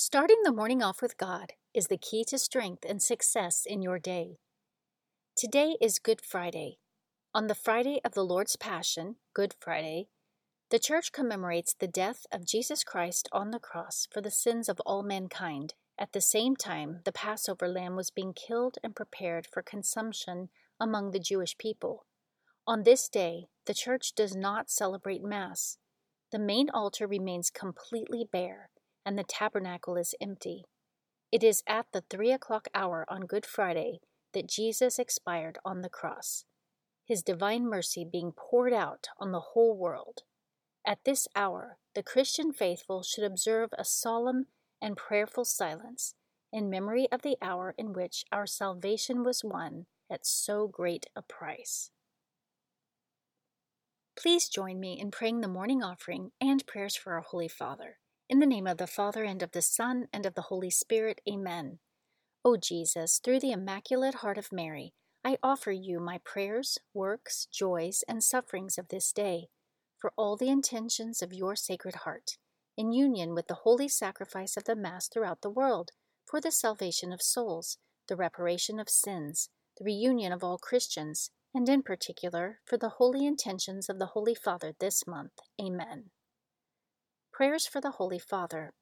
Starting the morning off with God is the key to strength and success in your day. Today is Good Friday. On the Friday of the Lord's Passion, Good Friday, the Church commemorates the death of Jesus Christ on the cross for the sins of all mankind. At the same time, the Passover lamb was being killed and prepared for consumption among the Jewish people. On this day, the Church does not celebrate Mass. The main altar remains completely bare and the tabernacle is empty. It is at the three o'clock hour on Good Friday that Jesus expired on the cross, his divine mercy being poured out on the whole world. At this hour, the Christian faithful should observe a solemn and prayerful silence in memory of the hour in which our salvation was won at so great a price. Please join me in praying the morning offering and prayers for our Holy Father. In the name of the Father, and of the Son, and of the Holy Spirit, Amen. O Jesus, through the Immaculate Heart of Mary, I offer you my prayers, works, joys, and sufferings of this day, for all the intentions of your Sacred Heart, in union with the holy sacrifice of the Mass throughout the world, for the salvation of souls, the reparation of sins, the reunion of all Christians, and in particular for the holy intentions of the Holy Father this month. Amen. Prayers for the Holy Father.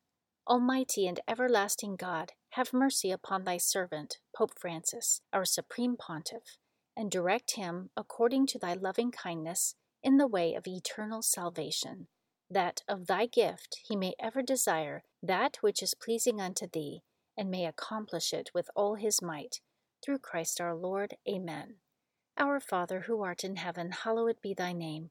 Almighty and everlasting God, have mercy upon thy servant, Pope Francis, our supreme pontiff, and direct him, according to thy loving kindness, in the way of eternal salvation, that of thy gift he may ever desire that which is pleasing unto thee, and may accomplish it with all his might. Through Christ our Lord. Amen. Our Father, who art in heaven, hallowed be thy name.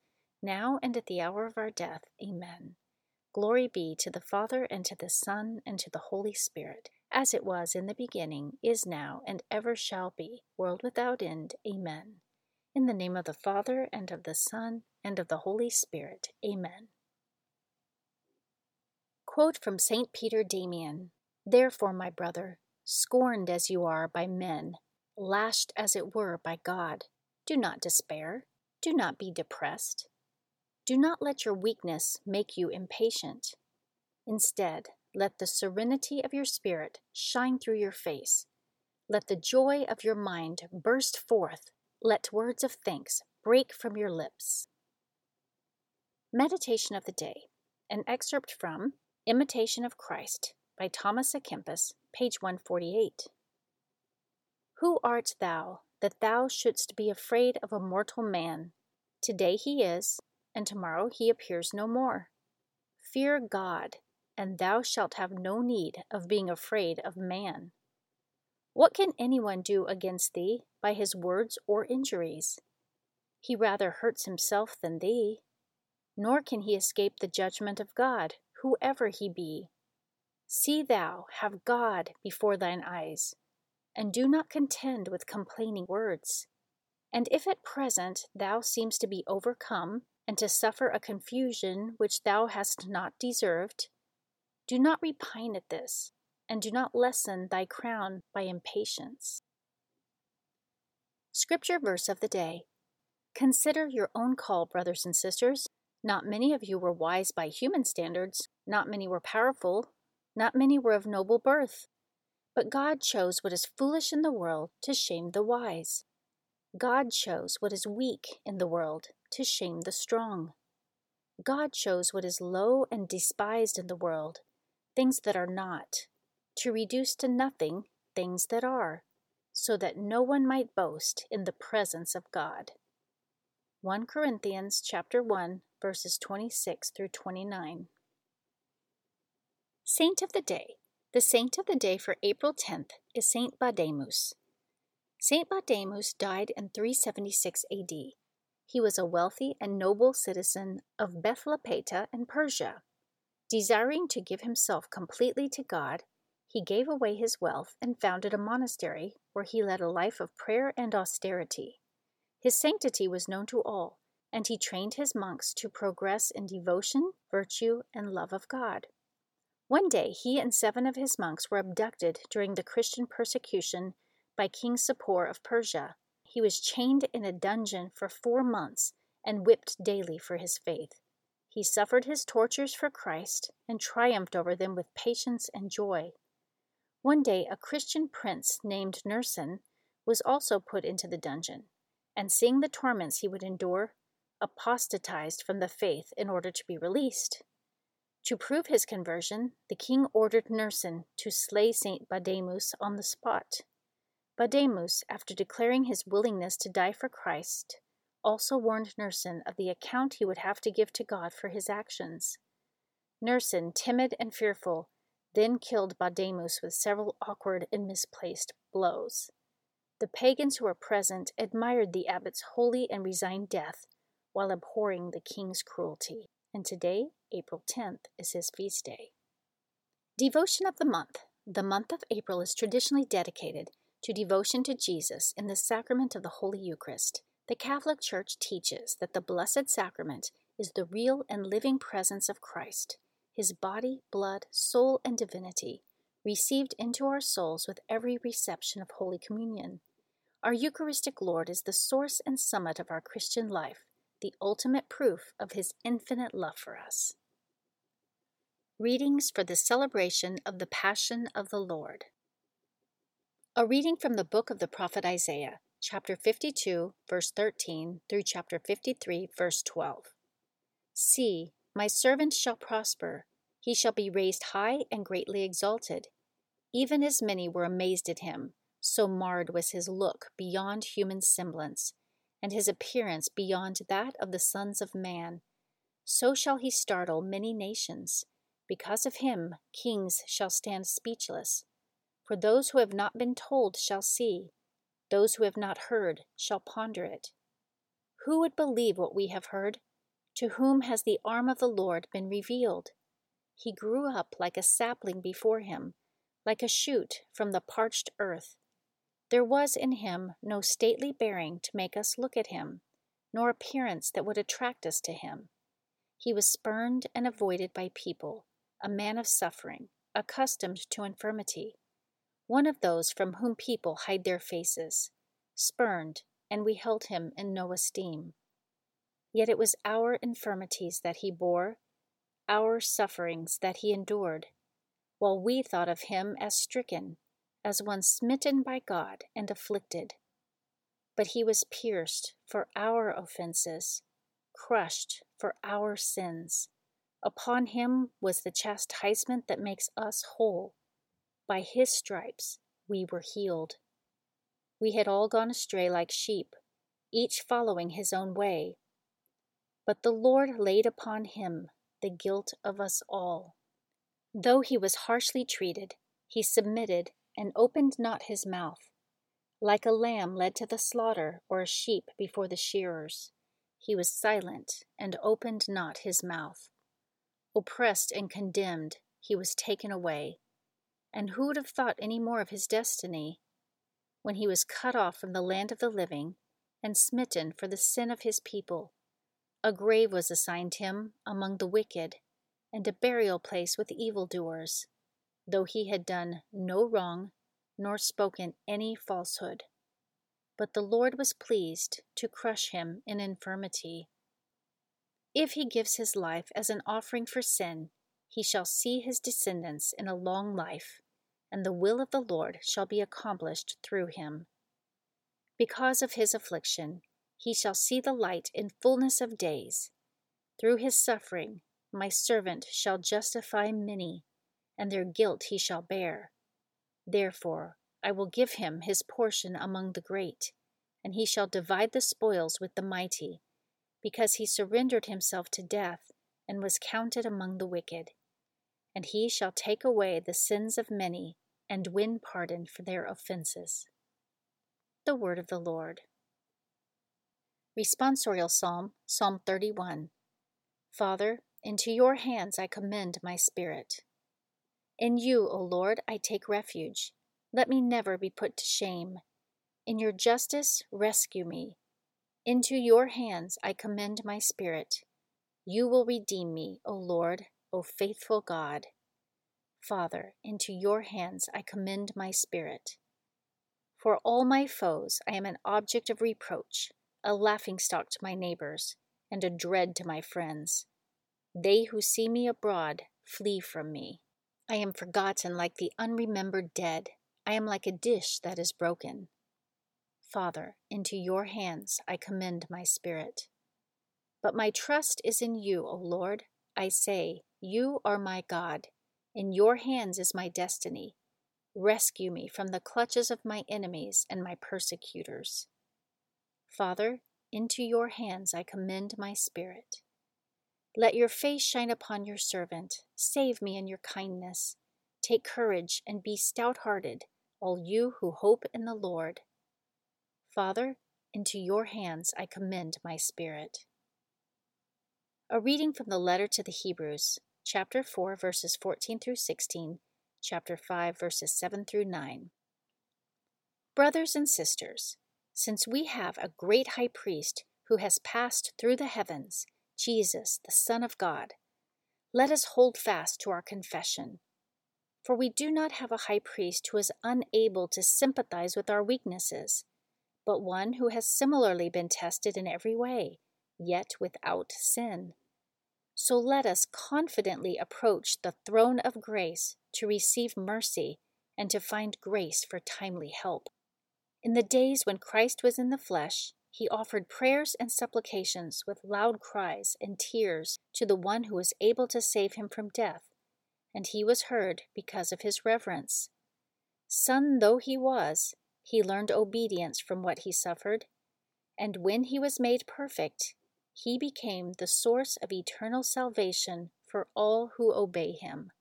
now and at the hour of our death. Amen. Glory be to the Father, and to the Son, and to the Holy Spirit, as it was in the beginning, is now, and ever shall be, world without end. Amen. In the name of the Father, and of the Son, and of the Holy Spirit. Amen. Quote from St. Peter Damian Therefore, my brother, scorned as you are by men, lashed as it were by God, do not despair, do not be depressed do not let your weakness make you impatient. Instead, let the serenity of your spirit shine through your face. Let the joy of your mind burst forth. Let words of thanks break from your lips. Meditation of the Day, an excerpt from Imitation of Christ by Thomas à Kempis, page 148. Who art thou that thou shouldst be afraid of a mortal man? Today he is, and tomorrow he appears no more. Fear God, and thou shalt have no need of being afraid of man. What can anyone do against thee by his words or injuries? He rather hurts himself than thee. Nor can he escape the judgment of God, whoever he be. See thou have God before thine eyes, and do not contend with complaining words. And if at present thou seems to be overcome, and to suffer a confusion which thou hast not deserved, do not repine at this, and do not lessen thy crown by impatience. Scripture verse of the day Consider your own call, brothers and sisters. Not many of you were wise by human standards, not many were powerful, not many were of noble birth. But God chose what is foolish in the world to shame the wise. God shows what is weak in the world to shame the strong. God shows what is low and despised in the world, things that are not, to reduce to nothing things that are, so that no one might boast in the presence of God. 1 Corinthians chapter 1 verses 26 through 29. Saint of the Day. The saint of the day for April 10th is Saint Bademus. Saint Bademus died in 376 AD. He was a wealthy and noble citizen of Bethlapeta in Persia. Desiring to give himself completely to God, he gave away his wealth and founded a monastery where he led a life of prayer and austerity. His sanctity was known to all, and he trained his monks to progress in devotion, virtue, and love of God. One day he and seven of his monks were abducted during the Christian persecution by King Sapor of Persia. He was chained in a dungeon for four months and whipped daily for his faith. He suffered his tortures for Christ and triumphed over them with patience and joy. One day a Christian prince named Nersin was also put into the dungeon, and seeing the torments he would endure, apostatized from the faith in order to be released. To prove his conversion, the king ordered Nersin to slay Saint Bademus on the spot. Bademus, after declaring his willingness to die for Christ, also warned Nersin of the account he would have to give to God for his actions. Nersin, timid and fearful, then killed Bademus with several awkward and misplaced blows. The pagans who were present admired the abbot's holy and resigned death while abhorring the king's cruelty. And today, April 10th, is his feast day. Devotion of the Month. The month of April is traditionally dedicated to devotion to Jesus in the sacrament of the Holy Eucharist. The Catholic Church teaches that the Blessed Sacrament is the real and living presence of Christ, his body, blood, soul, and divinity, received into our souls with every reception of Holy Communion. Our Eucharistic Lord is the source and summit of our Christian life, the ultimate proof of his infinite love for us. Readings for the celebration of the Passion of the Lord. A reading from the book of the prophet Isaiah, chapter 52, verse 13, through chapter 53, verse 12. See, my servant shall prosper, he shall be raised high and greatly exalted. Even as many were amazed at him, so marred was his look beyond human semblance, and his appearance beyond that of the sons of man. So shall he startle many nations. Because of him, kings shall stand speechless. For those who have not been told shall see, those who have not heard shall ponder it. Who would believe what we have heard? To whom has the arm of the Lord been revealed? He grew up like a sapling before him, like a shoot from the parched earth. There was in him no stately bearing to make us look at him, nor appearance that would attract us to him. He was spurned and avoided by people, a man of suffering, accustomed to infirmity, one of those from whom people hide their faces, spurned, and we held him in no esteem. Yet it was our infirmities that he bore, our sufferings that he endured, while we thought of him as stricken, as one smitten by God and afflicted. But he was pierced for our offenses, crushed for our sins. Upon him was the chastisement that makes us whole. By his stripes we were healed. We had all gone astray like sheep, each following his own way. But the Lord laid upon him the guilt of us all. Though he was harshly treated, he submitted and opened not his mouth. Like a lamb led to the slaughter, or a sheep before the shearers, he was silent and opened not his mouth. Oppressed and condemned, he was taken away. And who would have thought any more of his destiny? When he was cut off from the land of the living, and smitten for the sin of his people, a grave was assigned him among the wicked, and a burial place with evildoers, though he had done no wrong, nor spoken any falsehood. But the Lord was pleased to crush him in infirmity. If he gives his life as an offering for sin, he shall see his descendants in a long life, and the will of the Lord shall be accomplished through him. Because of his affliction, he shall see the light in fullness of days. Through his suffering, my servant shall justify many, and their guilt he shall bear. Therefore, I will give him his portion among the great, and he shall divide the spoils with the mighty, because he surrendered himself to death and was counted among the wicked. And he shall take away the sins of many and win pardon for their offenses. The word of the Lord. Responsorial Psalm, Psalm 31. Father, into your hands I commend my spirit. In you, O Lord, I take refuge. Let me never be put to shame. In your justice, rescue me. Into your hands I commend my spirit. You will redeem me, O Lord, O faithful God. Father, into your hands I commend my spirit. For all my foes I am an object of reproach, a laughingstock to my neighbors, and a dread to my friends. They who see me abroad flee from me. I am forgotten like the unremembered dead. I am like a dish that is broken. Father, into your hands I commend my spirit. But my trust is in you, O Lord. I say, You are my God. In your hands is my destiny. Rescue me from the clutches of my enemies and my persecutors. Father, into your hands I commend my spirit. Let your face shine upon your servant. Save me in your kindness. Take courage and be stout hearted, all you who hope in the Lord. Father, into your hands I commend my spirit. A reading from the letter to the Hebrews, chapter 4, verses 14 through 16, chapter 5, verses 7 through 9. Brothers and sisters, since we have a great high priest who has passed through the heavens, Jesus, the Son of God, let us hold fast to our confession. For we do not have a high priest who is unable to sympathize with our weaknesses but one who has similarly been tested in every way, yet without sin. So let us confidently approach the throne of grace to receive mercy and to find grace for timely help. In the days when Christ was in the flesh, he offered prayers and supplications with loud cries and tears to the one who was able to save him from death, and he was heard because of his reverence. Son though he was, he learned obedience from what he suffered, and when he was made perfect, he became the source of eternal salvation for all who obey him.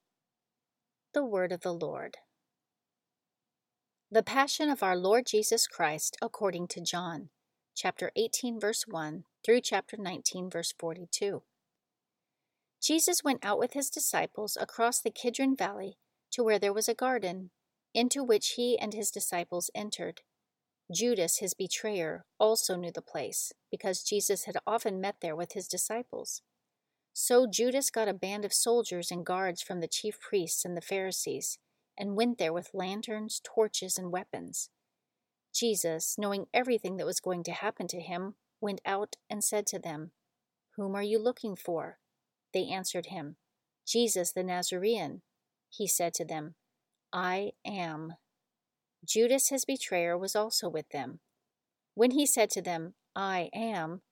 The Word of the Lord. The Passion of our Lord Jesus Christ according to John, chapter 18, verse 1 through chapter 19, verse 42. Jesus went out with his disciples across the Kidron Valley to where there was a garden into which he and his disciples entered. Judas, his betrayer, also knew the place, because Jesus had often met there with his disciples. So Judas got a band of soldiers and guards from the chief priests and the Pharisees, and went there with lanterns, torches, and weapons. Jesus, knowing everything that was going to happen to him, went out and said to them, Whom are you looking for? They answered him, Jesus the Nazarene. He said to them, I am. Judas, his betrayer, was also with them. When he said to them, I am,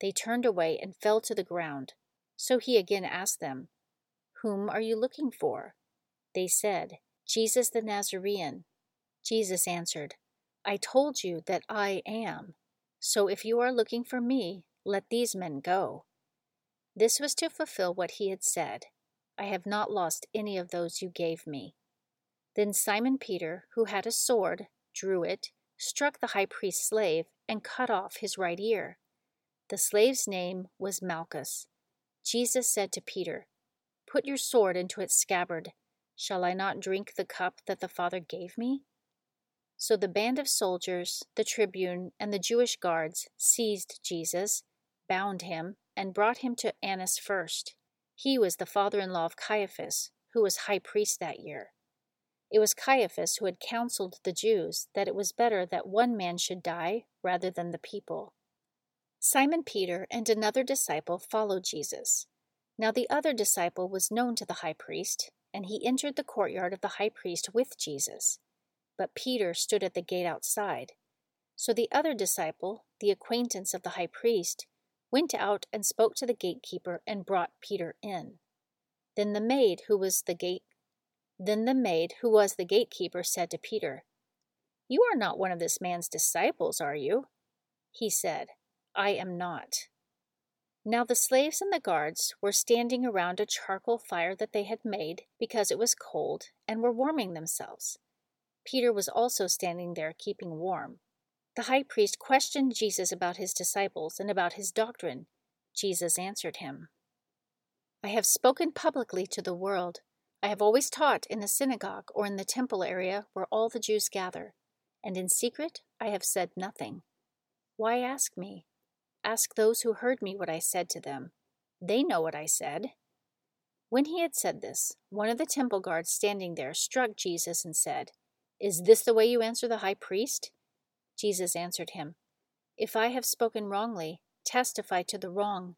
they turned away and fell to the ground. So he again asked them, Whom are you looking for? They said, Jesus the Nazarene. Jesus answered, I told you that I am. So if you are looking for me, let these men go. This was to fulfill what he had said I have not lost any of those you gave me. Then Simon Peter, who had a sword, drew it, struck the high priest's slave, and cut off his right ear. The slave's name was Malchus. Jesus said to Peter, Put your sword into its scabbard. Shall I not drink the cup that the Father gave me? So the band of soldiers, the tribune, and the Jewish guards seized Jesus, bound him, and brought him to Annas first. He was the father in law of Caiaphas, who was high priest that year. It was Caiaphas who had counseled the Jews that it was better that one man should die rather than the people. Simon Peter and another disciple followed Jesus. Now the other disciple was known to the high priest, and he entered the courtyard of the high priest with Jesus. But Peter stood at the gate outside. So the other disciple, the acquaintance of the high priest, went out and spoke to the gatekeeper and brought Peter in. Then the maid who was the gate then the maid, who was the gatekeeper, said to Peter, You are not one of this man's disciples, are you? He said, I am not. Now the slaves and the guards were standing around a charcoal fire that they had made because it was cold and were warming themselves. Peter was also standing there keeping warm. The high priest questioned Jesus about his disciples and about his doctrine. Jesus answered him, I have spoken publicly to the world. I have always taught in the synagogue or in the temple area where all the Jews gather, and in secret I have said nothing. Why ask me? Ask those who heard me what I said to them. They know what I said. When he had said this, one of the temple guards standing there struck Jesus and said, Is this the way you answer the high priest? Jesus answered him, If I have spoken wrongly, testify to the wrong.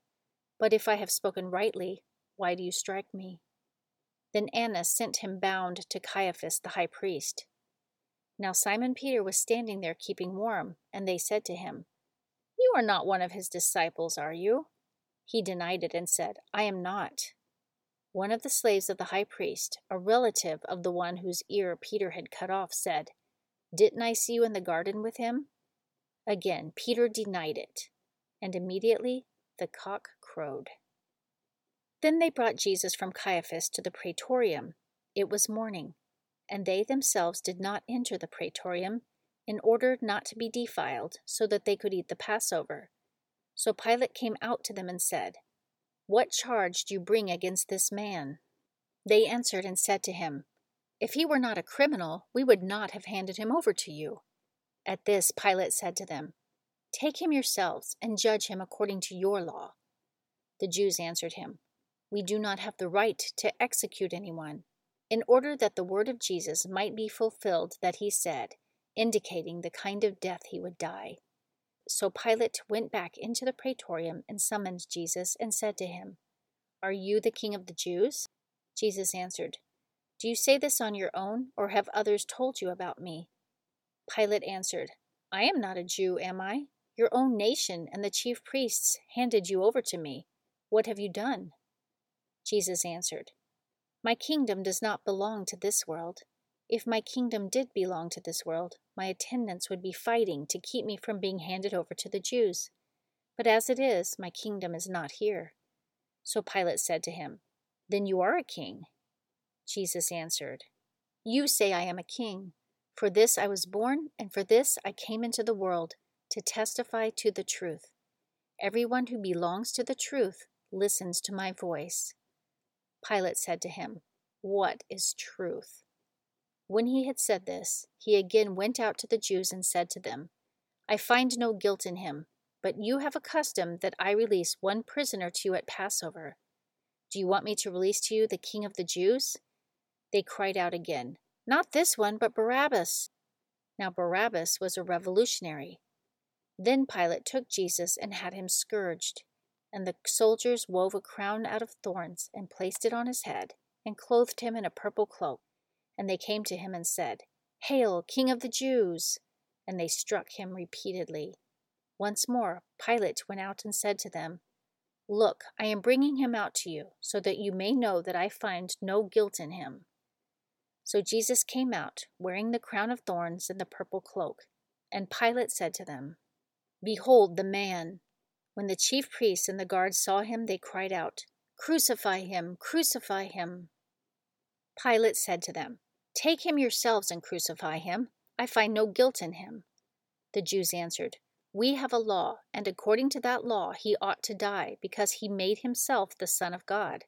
But if I have spoken rightly, why do you strike me? Then Annas sent him bound to Caiaphas the high priest. Now Simon Peter was standing there keeping warm, and they said to him, You are not one of his disciples, are you? He denied it and said, I am not. One of the slaves of the high priest, a relative of the one whose ear Peter had cut off, said, Didn't I see you in the garden with him? Again, Peter denied it, and immediately the cock crowed. Then they brought Jesus from Caiaphas to the praetorium. It was morning, and they themselves did not enter the praetorium, in order not to be defiled, so that they could eat the Passover. So Pilate came out to them and said, What charge do you bring against this man? They answered and said to him, If he were not a criminal, we would not have handed him over to you. At this Pilate said to them, Take him yourselves and judge him according to your law. The Jews answered him, we do not have the right to execute anyone, in order that the word of Jesus might be fulfilled that he said, indicating the kind of death he would die. So Pilate went back into the praetorium and summoned Jesus and said to him, Are you the king of the Jews? Jesus answered, Do you say this on your own, or have others told you about me? Pilate answered, I am not a Jew, am I? Your own nation and the chief priests handed you over to me. What have you done? Jesus answered, My kingdom does not belong to this world. If my kingdom did belong to this world, my attendants would be fighting to keep me from being handed over to the Jews. But as it is, my kingdom is not here. So Pilate said to him, Then you are a king. Jesus answered, You say I am a king. For this I was born, and for this I came into the world, to testify to the truth. Everyone who belongs to the truth listens to my voice. Pilate said to him, What is truth? When he had said this, he again went out to the Jews and said to them, I find no guilt in him, but you have a custom that I release one prisoner to you at Passover. Do you want me to release to you the king of the Jews? They cried out again, Not this one, but Barabbas. Now Barabbas was a revolutionary. Then Pilate took Jesus and had him scourged. And the soldiers wove a crown out of thorns and placed it on his head, and clothed him in a purple cloak. And they came to him and said, Hail, King of the Jews! And they struck him repeatedly. Once more Pilate went out and said to them, Look, I am bringing him out to you, so that you may know that I find no guilt in him. So Jesus came out, wearing the crown of thorns and the purple cloak. And Pilate said to them, Behold the man! When the chief priests and the guards saw him, they cried out, Crucify him! Crucify him! Pilate said to them, Take him yourselves and crucify him. I find no guilt in him. The Jews answered, We have a law, and according to that law he ought to die, because he made himself the Son of God.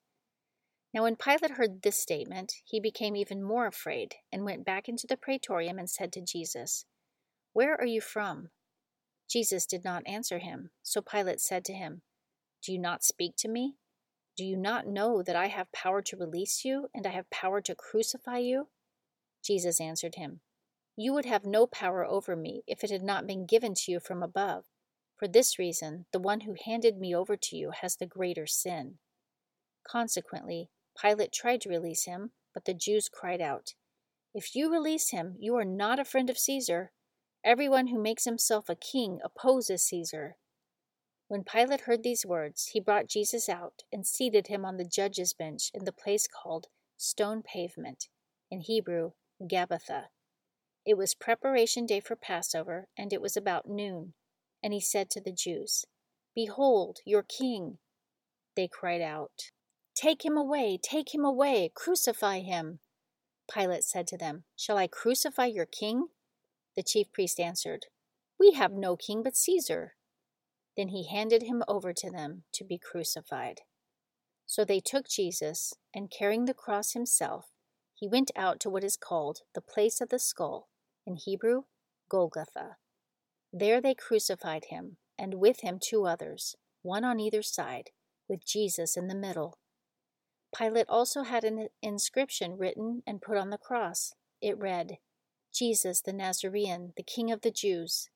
Now, when Pilate heard this statement, he became even more afraid, and went back into the praetorium and said to Jesus, Where are you from? Jesus did not answer him. So Pilate said to him, Do you not speak to me? Do you not know that I have power to release you, and I have power to crucify you? Jesus answered him, You would have no power over me if it had not been given to you from above. For this reason, the one who handed me over to you has the greater sin. Consequently, Pilate tried to release him, but the Jews cried out, If you release him, you are not a friend of Caesar. Everyone who makes himself a king opposes Caesar. When Pilate heard these words, he brought Jesus out and seated him on the judge's bench in the place called Stone Pavement, in Hebrew, Gabbatha. It was preparation day for Passover, and it was about noon. And he said to the Jews, Behold, your king! They cried out, Take him away, take him away, crucify him! Pilate said to them, Shall I crucify your king? The chief priest answered, We have no king but Caesar. Then he handed him over to them to be crucified. So they took Jesus, and carrying the cross himself, he went out to what is called the place of the skull, in Hebrew, Golgotha. There they crucified him, and with him two others, one on either side, with Jesus in the middle. Pilate also had an inscription written and put on the cross. It read, Jesus the Nazarene, the King of the Jews.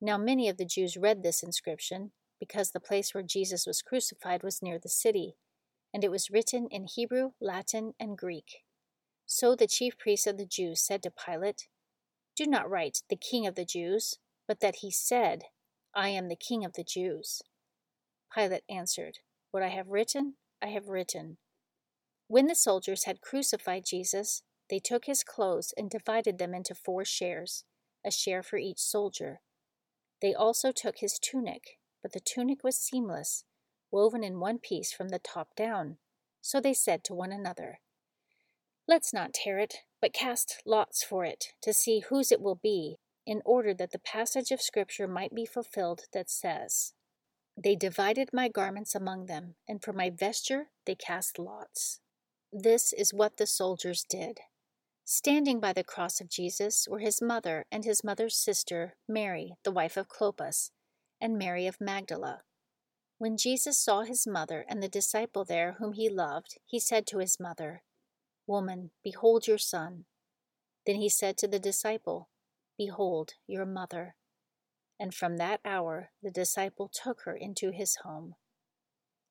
Now many of the Jews read this inscription, because the place where Jesus was crucified was near the city and it was written in Hebrew, Latin, and Greek. So the chief priests of the Jews said to Pilate, Do not write the King of the Jews, but that he said, I am the King of the Jews. Pilate answered, What I have written, I have written. When the soldiers had crucified Jesus, they took his clothes and divided them into four shares, a share for each soldier. They also took his tunic, but the tunic was seamless woven in one piece from the top down. So they said to one another, Let's not tear it, but cast lots for it, to see whose it will be, in order that the passage of Scripture might be fulfilled that says, They divided my garments among them, and for my vesture they cast lots. This is what the soldiers did. Standing by the cross of Jesus were his mother and his mother's sister, Mary, the wife of Clopas, and Mary of Magdala. When Jesus saw his mother and the disciple there whom he loved, he said to his mother, Woman, behold your son. Then he said to the disciple, Behold your mother. And from that hour the disciple took her into his home.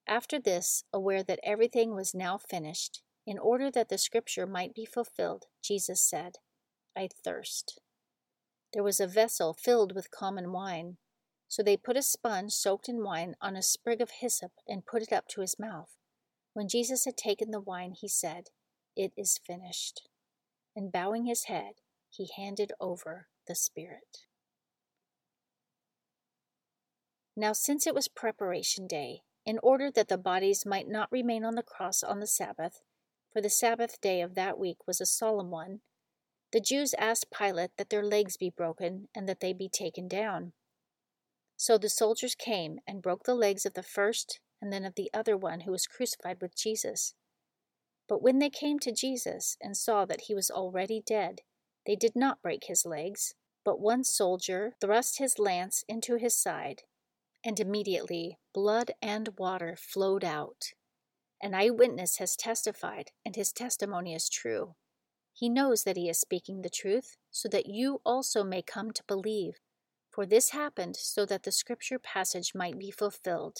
After this, aware that everything was now finished, in order that the scripture might be fulfilled, Jesus said, I thirst. There was a vessel filled with common wine. So they put a sponge soaked in wine on a sprig of hyssop and put it up to his mouth. When Jesus had taken the wine, he said, It is finished. And bowing his head, he handed over the Spirit. Now, since it was preparation day, in order that the bodies might not remain on the cross on the Sabbath, for the Sabbath day of that week was a solemn one, the Jews asked Pilate that their legs be broken and that they be taken down. So the soldiers came and broke the legs of the first and then of the other one who was crucified with Jesus. But when they came to Jesus and saw that he was already dead, they did not break his legs, but one soldier thrust his lance into his side, and immediately blood and water flowed out. An eyewitness has testified, and his testimony is true. He knows that he is speaking the truth, so that you also may come to believe. For this happened so that the scripture passage might be fulfilled.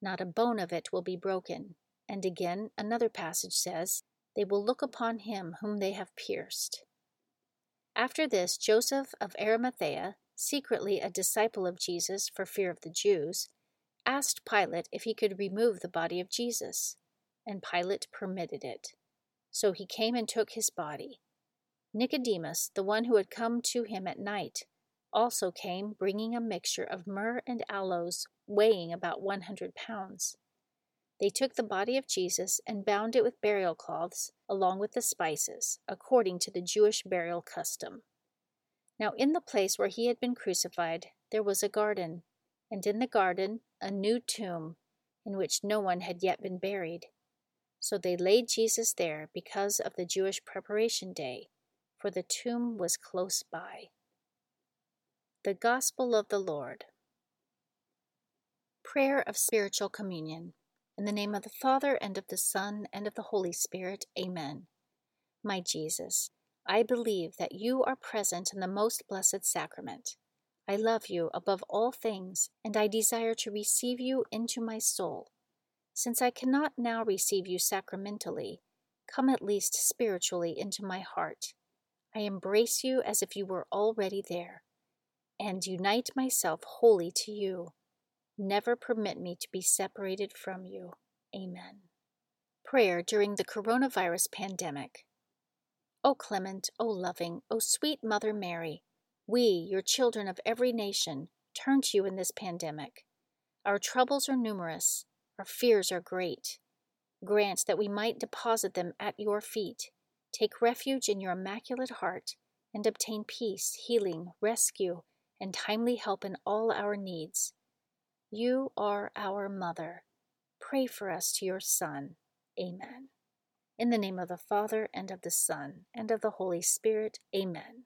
Not a bone of it will be broken. And again, another passage says, They will look upon him whom they have pierced. After this, Joseph of Arimathea, secretly a disciple of Jesus for fear of the Jews, asked Pilate if he could remove the body of Jesus. And Pilate permitted it. So he came and took his body. Nicodemus, the one who had come to him at night, also came bringing a mixture of myrrh and aloes weighing about 100 pounds. They took the body of Jesus and bound it with burial cloths along with the spices, according to the Jewish burial custom. Now, in the place where he had been crucified, there was a garden, and in the garden a new tomb, in which no one had yet been buried. So they laid Jesus there because of the Jewish preparation day, for the tomb was close by. The Gospel of the Lord. Prayer of Spiritual Communion. In the name of the Father, and of the Son, and of the Holy Spirit. Amen. My Jesus, I believe that you are present in the most blessed sacrament. I love you above all things, and I desire to receive you into my soul. Since I cannot now receive you sacramentally, come at least spiritually into my heart. I embrace you as if you were already there and unite myself wholly to you. Never permit me to be separated from you. Amen. Prayer during the coronavirus pandemic. O clement, O loving, O sweet Mother Mary, we, your children of every nation, turn to you in this pandemic. Our troubles are numerous, our fears are great. Grant that we might deposit them at your feet, take refuge in your immaculate heart, and obtain peace, healing, rescue, and timely help in all our needs. You are our Mother. pray for us to your Son. Amen. In the name of the Father, and of the Son, and of the Holy Spirit. Amen.